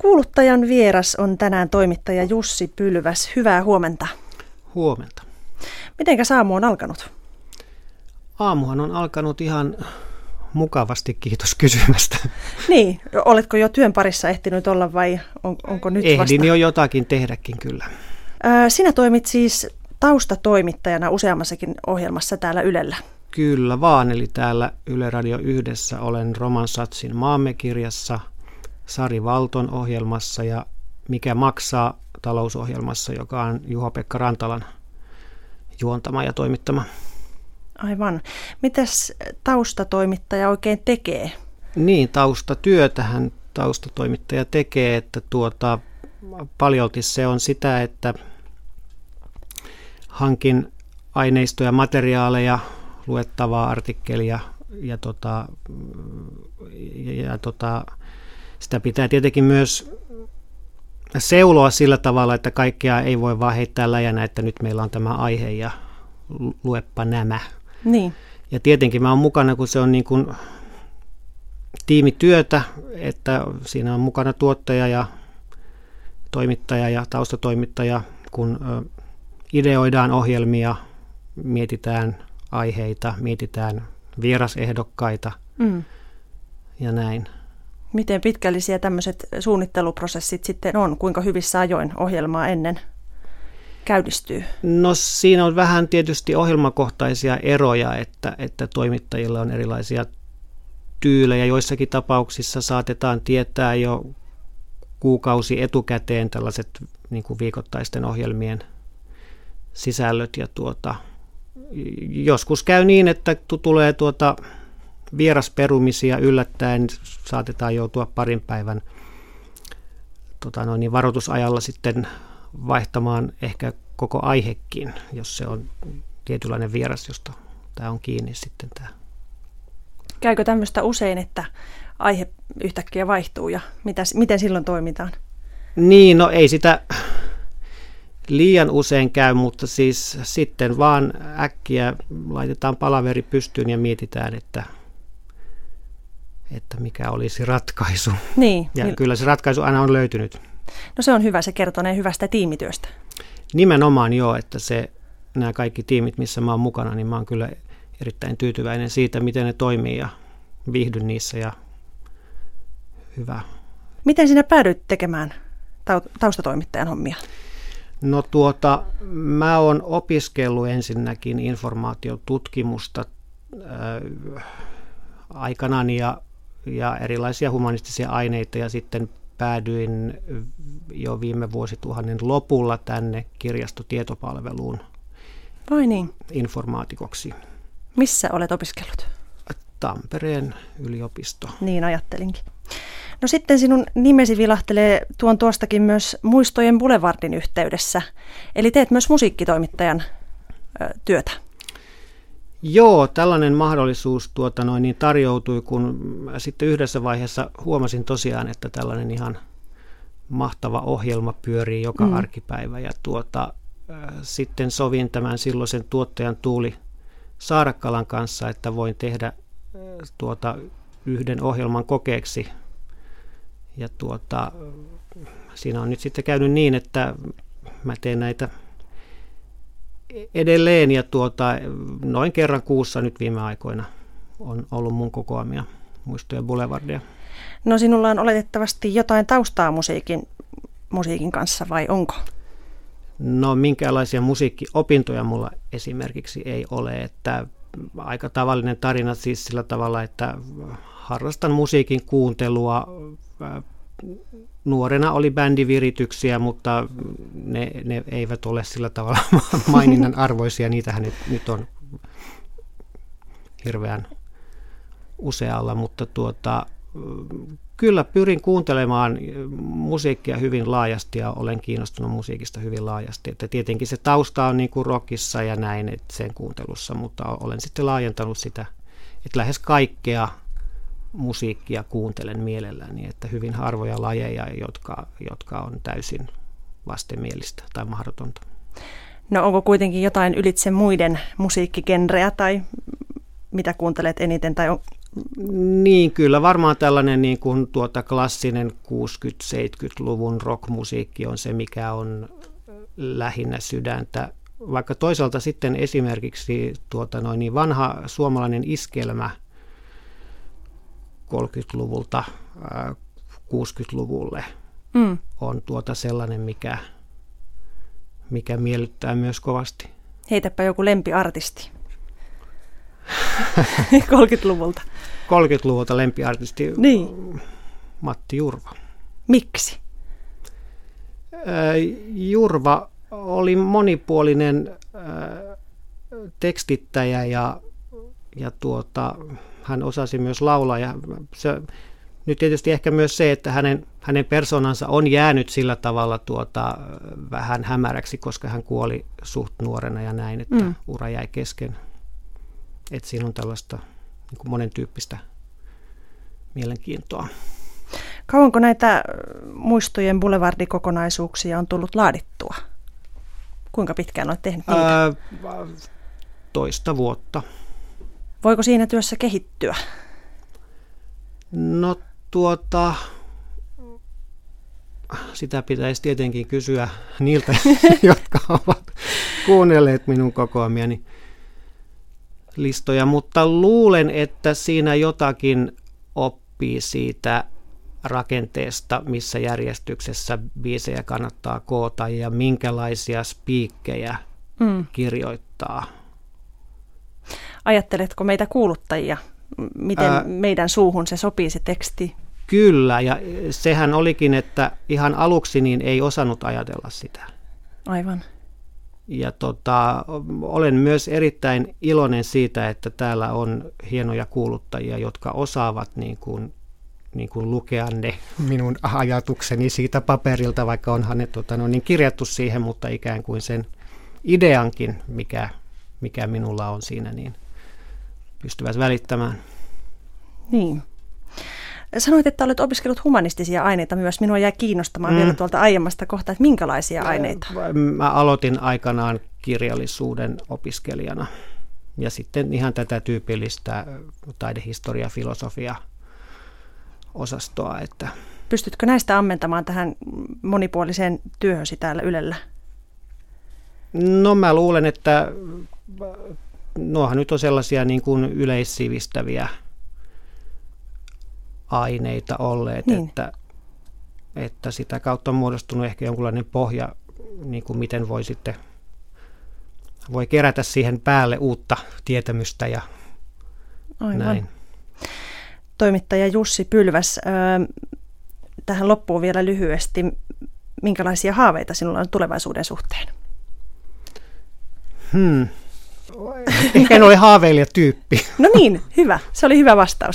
Kuuluttajan vieras on tänään toimittaja Jussi Pylväs. Hyvää huomenta. Huomenta. Mitenkä saamu on alkanut? Aamuhan on alkanut ihan mukavasti, kiitos kysymästä. Niin, oletko jo työn parissa ehtinyt olla vai on, onko nyt Ehdin vasta? jo jotakin tehdäkin kyllä. Sinä toimit siis taustatoimittajana useammassakin ohjelmassa täällä Ylellä. Kyllä vaan, eli täällä Yle Radio yhdessä olen Roman Satsin Maamme-kirjassa, Sari Valton ohjelmassa ja Mikä maksaa talousohjelmassa, joka on Juha-Pekka Rantalan juontama ja toimittama. Aivan. Mitäs taustatoimittaja oikein tekee? Niin, taustatyötähän taustatoimittaja tekee, että tuota, paljolti se on sitä, että hankin aineistoja, materiaaleja, luettavaa artikkelia ja, tota, ja, ja tota, sitä pitää tietenkin myös seuloa sillä tavalla, että kaikkea ei voi vaan heittää läjänä, että nyt meillä on tämä aihe ja luepa nämä. Niin. Ja tietenkin mä oon mukana, kun se on niin kuin tiimityötä, että siinä on mukana tuottaja ja toimittaja ja taustatoimittaja, kun ideoidaan ohjelmia, mietitään aiheita, mietitään vierasehdokkaita mm. ja näin. Miten pitkällisiä tämmöiset suunnitteluprosessit sitten on? Kuinka hyvissä ajoin ohjelmaa ennen käynnistyy? No siinä on vähän tietysti ohjelmakohtaisia eroja, että, että toimittajilla on erilaisia tyylejä. Joissakin tapauksissa saatetaan tietää jo kuukausi etukäteen tällaiset niin kuin viikoittaisten ohjelmien sisällöt ja tuota, joskus käy niin, että tulee tuota vierasperumisia yllättäen, saatetaan joutua parin päivän tota noin, niin varoitusajalla sitten vaihtamaan ehkä koko aihekin, jos se on tietynlainen vieras, josta tämä on kiinni sitten tämä. Käykö tämmöistä usein, että aihe yhtäkkiä vaihtuu ja mitä, miten silloin toimitaan? Niin, no ei sitä liian usein käy, mutta siis sitten vaan äkkiä laitetaan palaveri pystyyn ja mietitään, että, että mikä olisi ratkaisu. Niin, ja niin. kyllä se ratkaisu aina on löytynyt. No se on hyvä, se kertonee hyvästä tiimityöstä. Nimenomaan joo, että se, nämä kaikki tiimit, missä mä oon mukana, niin mä oon kyllä erittäin tyytyväinen siitä, miten ne toimii ja viihdyn niissä ja hyvä. Miten sinä päädyit tekemään taustatoimittajan hommia? No tuota, mä oon opiskellut ensinnäkin informaatiotutkimusta äh, aikanaan ja, ja erilaisia humanistisia aineita ja sitten päädyin jo viime vuosituhannen lopulla tänne kirjastotietopalveluun Vai niin? informaatikoksi. Missä olet opiskellut? Tampereen yliopisto. Niin ajattelinkin. No sitten sinun nimesi vilahtelee tuon tuostakin myös Muistojen Boulevardin yhteydessä. Eli teet myös musiikkitoimittajan ö, työtä. Joo, tällainen mahdollisuus tuota noin, niin tarjoutui, kun sitten yhdessä vaiheessa huomasin tosiaan, että tällainen ihan mahtava ohjelma pyörii joka mm. arkipäivä. Ja tuota, äh, sitten sovin tämän silloisen tuottajan Tuuli Saarakkalan kanssa, että voin tehdä äh, tuota, yhden ohjelman kokeeksi. Ja tuota, siinä on nyt sitten käynyt niin, että mä teen näitä edelleen ja tuota, noin kerran kuussa nyt viime aikoina on ollut mun kokoamia muistoja Boulevardia. No sinulla on oletettavasti jotain taustaa musiikin, musiikin kanssa vai onko? No minkälaisia musiikkiopintoja mulla esimerkiksi ei ole, että aika tavallinen tarina siis sillä tavalla, että harrastan musiikin kuuntelua nuorena oli bändivirityksiä, mutta ne, ne eivät ole sillä tavalla maininnan arvoisia. Niitähän nyt, nyt on hirveän usealla, mutta tuota, kyllä pyrin kuuntelemaan musiikkia hyvin laajasti ja olen kiinnostunut musiikista hyvin laajasti. Että tietenkin se tausta on niin kuin rockissa ja näin että sen kuuntelussa, mutta olen sitten laajentanut sitä, että lähes kaikkea musiikkia kuuntelen mielelläni, että hyvin harvoja lajeja, jotka, jotka on täysin vastenmielistä tai mahdotonta. No onko kuitenkin jotain ylitse muiden musiikkigenreä tai mitä kuuntelet eniten tai Niin, kyllä varmaan tällainen niin kuin tuota klassinen 60-70-luvun rockmusiikki on se, mikä on lähinnä sydäntä. Vaikka toisaalta sitten esimerkiksi tuota noin, niin vanha suomalainen iskelmä 30-luvulta 60-luvulle mm. on tuota sellainen, mikä, mikä miellyttää myös kovasti. Heitäpä joku lempiartisti. 30-luvulta. 30-luvulta lempiartisti niin. Matti Jurva. Miksi? Jurva oli monipuolinen tekstittäjä ja, ja tuota, hän osasi myös laulaa. Ja se, nyt tietysti ehkä myös se, että hänen, hänen persoonansa on jäänyt sillä tavalla tuota, vähän hämäräksi, koska hän kuoli suht nuorena ja näin, että mm. ura jäi kesken. Että siinä on tällaista niin kuin monen tyyppistä mielenkiintoa. Kauanko näitä muistojen boulevardikokonaisuuksia on tullut laadittua? Kuinka pitkään olet tehnyt niitä? Ää, toista vuotta. Voiko siinä työssä kehittyä? No tuota, sitä pitäisi tietenkin kysyä niiltä, jotka ovat kuunnelleet minun kokoamiani listoja, mutta luulen, että siinä jotakin oppii siitä rakenteesta, missä järjestyksessä biisejä kannattaa koota ja minkälaisia spiikkejä mm. kirjoittaa. Ajatteletko meitä kuuluttajia? Miten Ää, meidän suuhun se sopii se teksti? Kyllä, ja sehän olikin, että ihan aluksi niin ei osannut ajatella sitä. Aivan. Ja tota, olen myös erittäin iloinen siitä, että täällä on hienoja kuuluttajia, jotka osaavat niin kuin, niin kuin lukea ne minun ajatukseni siitä paperilta, vaikka onhan ne tota, no, niin kirjattu siihen, mutta ikään kuin sen ideankin, mikä, mikä minulla on siinä, niin pystyvät välittämään. Niin. Sanoit, että olet opiskellut humanistisia aineita myös. Minua jäi kiinnostamaan mm. vielä tuolta aiemmasta kohtaa, että minkälaisia aineita? Mä aloitin aikanaan kirjallisuuden opiskelijana. Ja sitten ihan tätä tyypillistä taidehistoria, filosofia osastoa. Että Pystytkö näistä ammentamaan tähän monipuoliseen työhösi täällä Ylellä? No mä luulen, että nuohan nyt on sellaisia niin kuin yleissivistäviä aineita olleet, niin. että, että sitä kautta on muodostunut ehkä jonkunlainen pohja, niin kuin miten voi sitten voi kerätä siihen päälle uutta tietämystä ja Aivan. näin. Toimittaja Jussi Pylväs, tähän loppuun vielä lyhyesti. Minkälaisia haaveita sinulla on tulevaisuuden suhteen? Hmm. En ole haaveilijatyyppi. No niin, hyvä. Se oli hyvä vastaus.